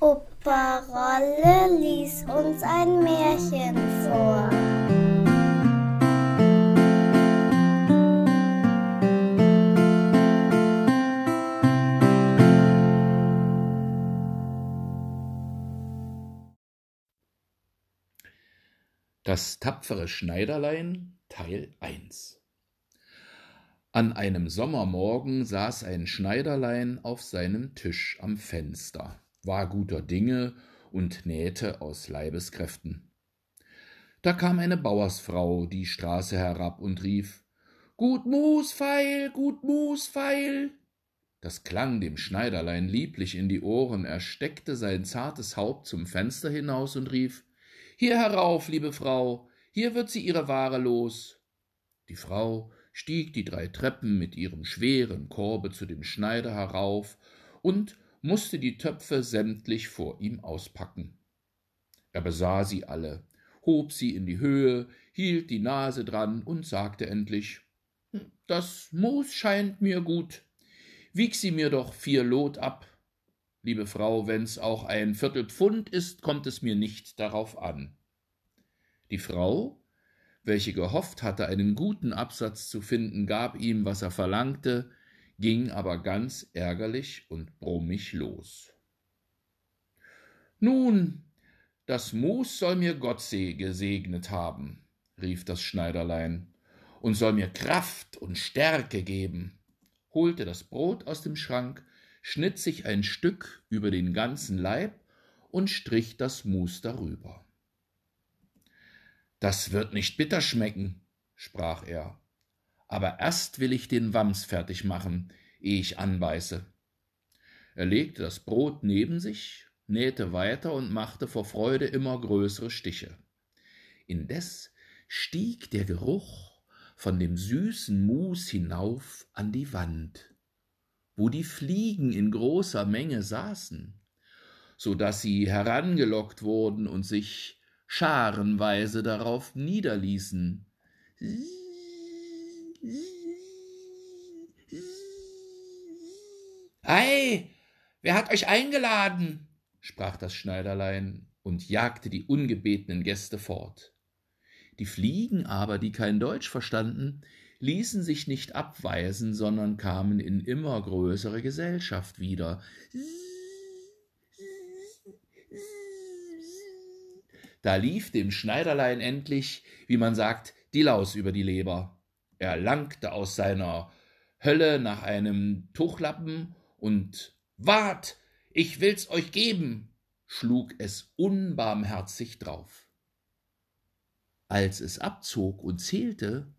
Opa Rolle lies uns ein Märchen vor. Das tapfere Schneiderlein Teil 1 An einem Sommermorgen saß ein Schneiderlein auf seinem Tisch am Fenster, war guter Dinge und nähte aus Leibeskräften. Da kam eine Bauersfrau die Straße herab und rief Gut Musfeil, gut Musfeil. Das klang dem Schneiderlein lieblich in die Ohren, er steckte sein zartes Haupt zum Fenster hinaus und rief hier herauf, liebe Frau, hier wird sie ihre Ware los. Die Frau stieg die drei Treppen mit ihrem schweren Korbe zu dem Schneider herauf und musste die Töpfe sämtlich vor ihm auspacken. Er besah sie alle, hob sie in die Höhe, hielt die Nase dran und sagte endlich Das Moos scheint mir gut. Wieg sie mir doch vier Lot ab liebe Frau, wenn's auch ein Viertelpfund ist, kommt es mir nicht darauf an. Die Frau, welche gehofft hatte, einen guten Absatz zu finden, gab ihm, was er verlangte, ging aber ganz ärgerlich und brummig los. Nun, das Moos soll mir Gott gesegnet haben, rief das Schneiderlein, und soll mir Kraft und Stärke geben, holte das Brot aus dem Schrank, schnitt sich ein Stück über den ganzen Leib und strich das Mus darüber. Das wird nicht bitter schmecken, sprach er, aber erst will ich den Wams fertig machen, ehe ich anbeiße. Er legte das Brot neben sich, nähte weiter und machte vor Freude immer größere Stiche. Indes stieg der Geruch von dem süßen Mus hinauf an die Wand wo die Fliegen in großer Menge saßen, so dass sie herangelockt wurden und sich scharenweise darauf niederließen. Ei, wer hat euch eingeladen? sprach das Schneiderlein und jagte die ungebetenen Gäste fort. Die Fliegen aber, die kein Deutsch verstanden, ließen sich nicht abweisen, sondern kamen in immer größere Gesellschaft wieder. Da lief dem Schneiderlein endlich, wie man sagt, die Laus über die Leber. Er langte aus seiner Hölle nach einem Tuchlappen und Wart, ich will's euch geben, schlug es unbarmherzig drauf. Als es abzog und zählte,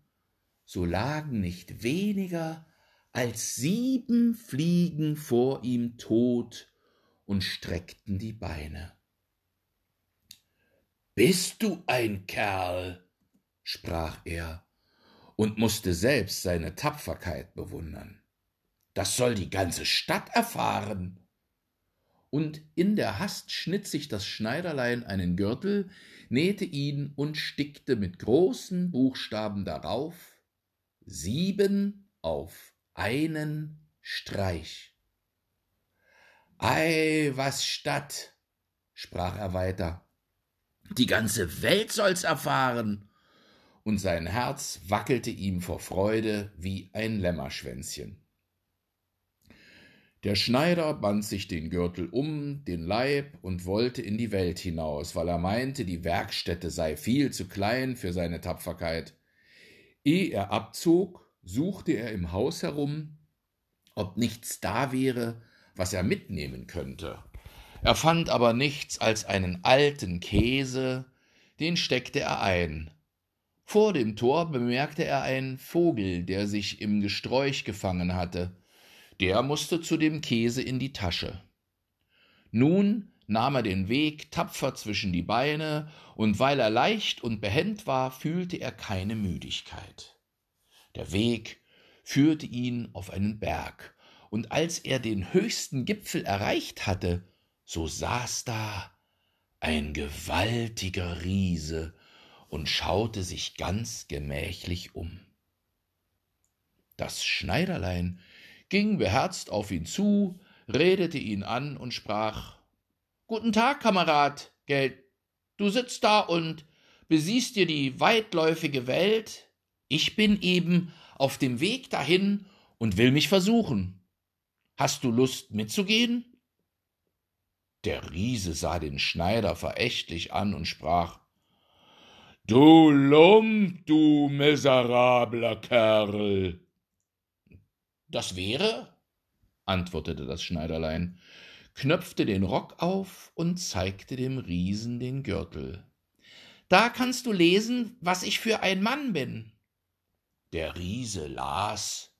so lagen nicht weniger als sieben Fliegen vor ihm tot und streckten die Beine. Bist du ein Kerl? sprach er und musste selbst seine Tapferkeit bewundern. Das soll die ganze Stadt erfahren. Und in der Hast schnitt sich das Schneiderlein einen Gürtel, nähte ihn und stickte mit großen Buchstaben darauf sieben auf einen Streich. Ei, was statt, sprach er weiter, die ganze Welt soll's erfahren, und sein Herz wackelte ihm vor Freude wie ein Lämmerschwänzchen. Der Schneider band sich den Gürtel um den Leib und wollte in die Welt hinaus, weil er meinte, die Werkstätte sei viel zu klein für seine Tapferkeit. Ehe er abzog, suchte er im Haus herum, ob nichts da wäre, was er mitnehmen könnte. Er fand aber nichts als einen alten Käse, den steckte er ein. Vor dem Tor bemerkte er einen Vogel, der sich im Gesträuch gefangen hatte. Der musste zu dem Käse in die Tasche. Nun nahm er den Weg tapfer zwischen die Beine, und weil er leicht und behend war, fühlte er keine Müdigkeit. Der Weg führte ihn auf einen Berg, und als er den höchsten Gipfel erreicht hatte, so saß da ein gewaltiger Riese und schaute sich ganz gemächlich um. Das Schneiderlein ging beherzt auf ihn zu, redete ihn an und sprach Guten Tag, Kamerad, Geld. Du sitzt da und besiehst dir die weitläufige Welt. Ich bin eben auf dem Weg dahin und will mich versuchen. Hast du Lust mitzugehen? Der Riese sah den Schneider verächtlich an und sprach Du Lump, du miserabler Kerl. Das wäre, antwortete das Schneiderlein, knöpfte den Rock auf und zeigte dem Riesen den Gürtel. Da kannst du lesen, was ich für ein Mann bin. Der Riese las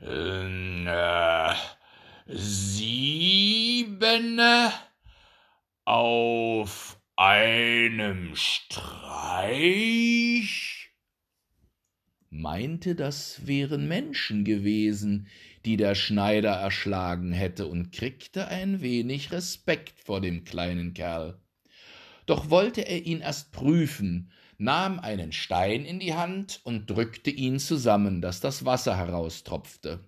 äh, sieben auf einem Streich? Meinte, das wären Menschen gewesen, die der Schneider erschlagen hätte, und kriegte ein wenig Respekt vor dem kleinen Kerl. Doch wollte er ihn erst prüfen, nahm einen Stein in die Hand und drückte ihn zusammen, dass das Wasser heraustropfte.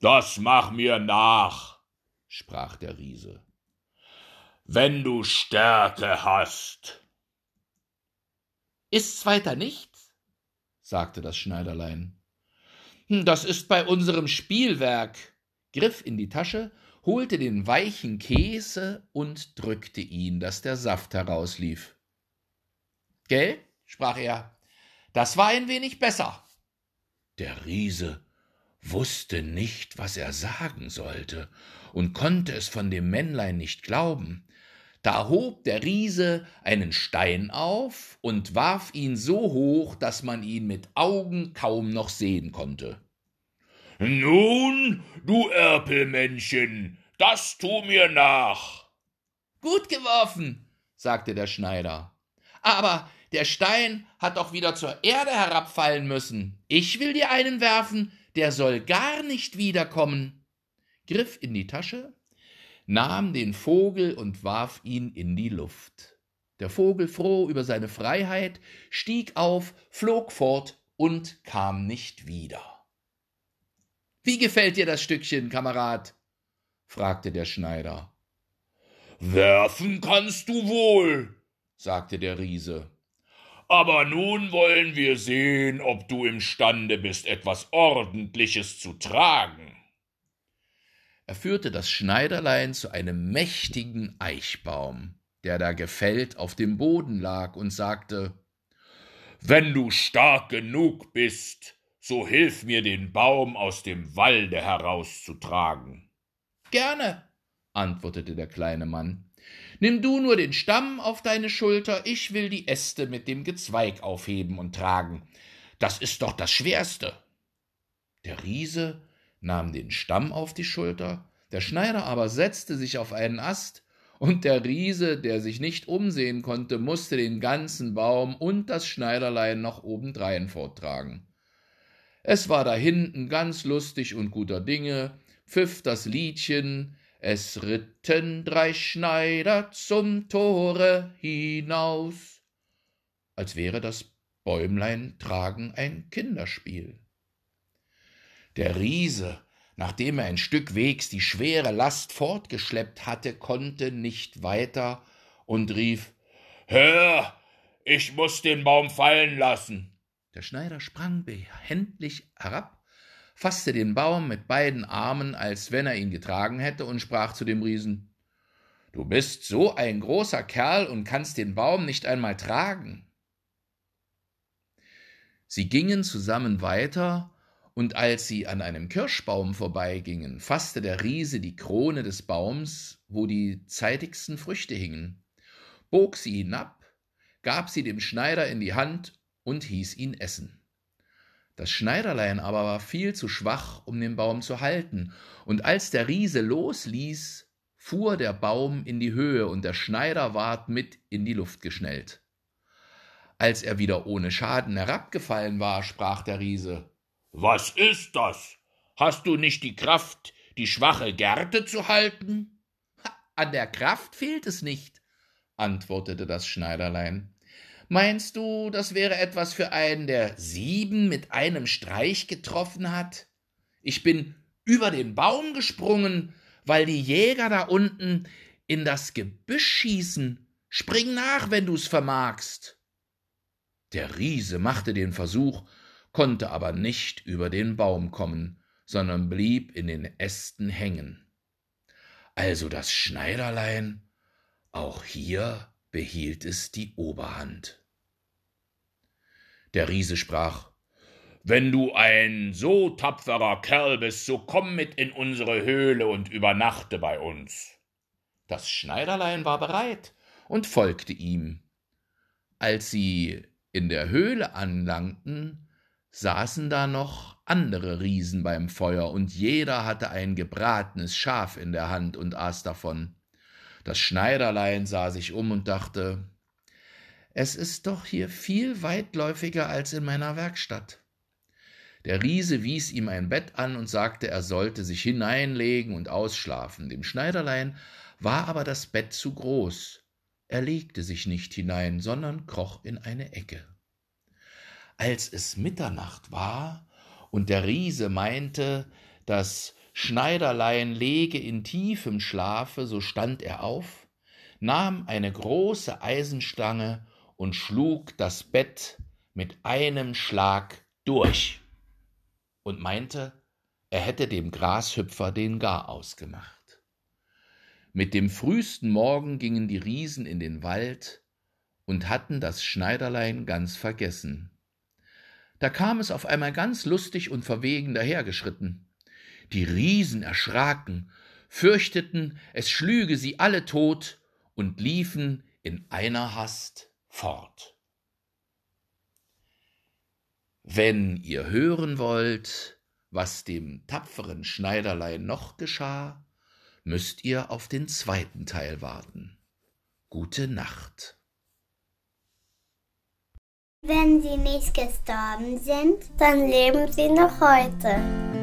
Das mach mir nach, sprach der Riese, wenn du Stärke hast. Ist's weiter nichts? sagte das Schneiderlein. Hm, das ist bei unserem Spielwerk, griff in die Tasche, holte den weichen Käse und drückte ihn, dass der Saft herauslief. Gell? sprach er, das war ein wenig besser. Der Riese wusste nicht, was er sagen sollte und konnte es von dem Männlein nicht glauben. Da hob der Riese einen Stein auf und warf ihn so hoch, dass man ihn mit Augen kaum noch sehen konnte. Nun, du Erpelmännchen, das tu mir nach. Gut geworfen, sagte der Schneider. Aber der Stein hat doch wieder zur Erde herabfallen müssen. Ich will dir einen werfen, der soll gar nicht wiederkommen. Griff in die Tasche, nahm den Vogel und warf ihn in die Luft. Der Vogel, froh über seine Freiheit, stieg auf, flog fort und kam nicht wieder. Wie gefällt dir das Stückchen, Kamerad? fragte der Schneider. Werfen kannst du wohl, sagte der Riese. Aber nun wollen wir sehen, ob du imstande bist, etwas Ordentliches zu tragen. Er führte das Schneiderlein zu einem mächtigen Eichbaum, der da gefällt auf dem Boden lag, und sagte Wenn du stark genug bist, so hilf mir den Baum aus dem Walde herauszutragen. Gerne, antwortete der kleine Mann. Nimm du nur den Stamm auf deine Schulter, ich will die Äste mit dem Gezweig aufheben und tragen. Das ist doch das Schwerste. Der Riese nahm den Stamm auf die Schulter, der Schneider aber setzte sich auf einen Ast, und der Riese, der sich nicht umsehen konnte, musste den ganzen Baum und das Schneiderlein noch obendrein forttragen. Es war da hinten ganz lustig und guter Dinge, pfiff das Liedchen, es ritten drei Schneider zum Tore hinaus, als wäre das Bäumlein tragen ein Kinderspiel. Der Riese, nachdem er ein Stück Wegs die schwere Last fortgeschleppt hatte, konnte nicht weiter und rief Hör, ich muss den Baum fallen lassen. Der Schneider sprang behändig herab, fasste den Baum mit beiden Armen, als wenn er ihn getragen hätte, und sprach zu dem Riesen Du bist so ein großer Kerl und kannst den Baum nicht einmal tragen. Sie gingen zusammen weiter, und als sie an einem Kirschbaum vorbeigingen, fasste der Riese die Krone des Baums, wo die zeitigsten Früchte hingen, bog sie hinab, gab sie dem Schneider in die Hand und hieß ihn essen. Das Schneiderlein aber war viel zu schwach, um den Baum zu halten, und als der Riese losließ, fuhr der Baum in die Höhe, und der Schneider ward mit in die Luft geschnellt. Als er wieder ohne Schaden herabgefallen war, sprach der Riese Was ist das? Hast du nicht die Kraft, die schwache Gerte zu halten? An der Kraft fehlt es nicht, antwortete das Schneiderlein. Meinst du, das wäre etwas für einen, der sieben mit einem Streich getroffen hat? Ich bin über den Baum gesprungen, weil die Jäger da unten in das Gebüsch schießen. Spring nach, wenn du's vermagst. Der Riese machte den Versuch, konnte aber nicht über den Baum kommen, sondern blieb in den Ästen hängen. Also das Schneiderlein, auch hier behielt es die Oberhand. Der Riese sprach Wenn du ein so tapferer Kerl bist, so komm mit in unsere Höhle und übernachte bei uns. Das Schneiderlein war bereit und folgte ihm. Als sie in der Höhle anlangten, saßen da noch andere Riesen beim Feuer, und jeder hatte ein gebratenes Schaf in der Hand und aß davon. Das Schneiderlein sah sich um und dachte, es ist doch hier viel weitläufiger als in meiner Werkstatt. Der Riese wies ihm ein Bett an und sagte, er sollte sich hineinlegen und ausschlafen. Dem Schneiderlein war aber das Bett zu groß. Er legte sich nicht hinein, sondern kroch in eine Ecke. Als es Mitternacht war und der Riese meinte, das Schneiderlein lege in tiefem Schlafe, so stand er auf, nahm eine große Eisenstange und schlug das Bett mit einem Schlag durch und meinte, er hätte dem Grashüpfer den Garaus gemacht. Mit dem frühsten Morgen gingen die Riesen in den Wald und hatten das Schneiderlein ganz vergessen. Da kam es auf einmal ganz lustig und verwegen dahergeschritten. Die Riesen erschraken, fürchteten, es schlüge sie alle tot und liefen in einer Hast fort. Wenn ihr hören wollt, was dem tapferen Schneiderlein noch geschah, müsst ihr auf den zweiten Teil warten. Gute Nacht. Wenn sie nicht gestorben sind, dann leben sie noch heute.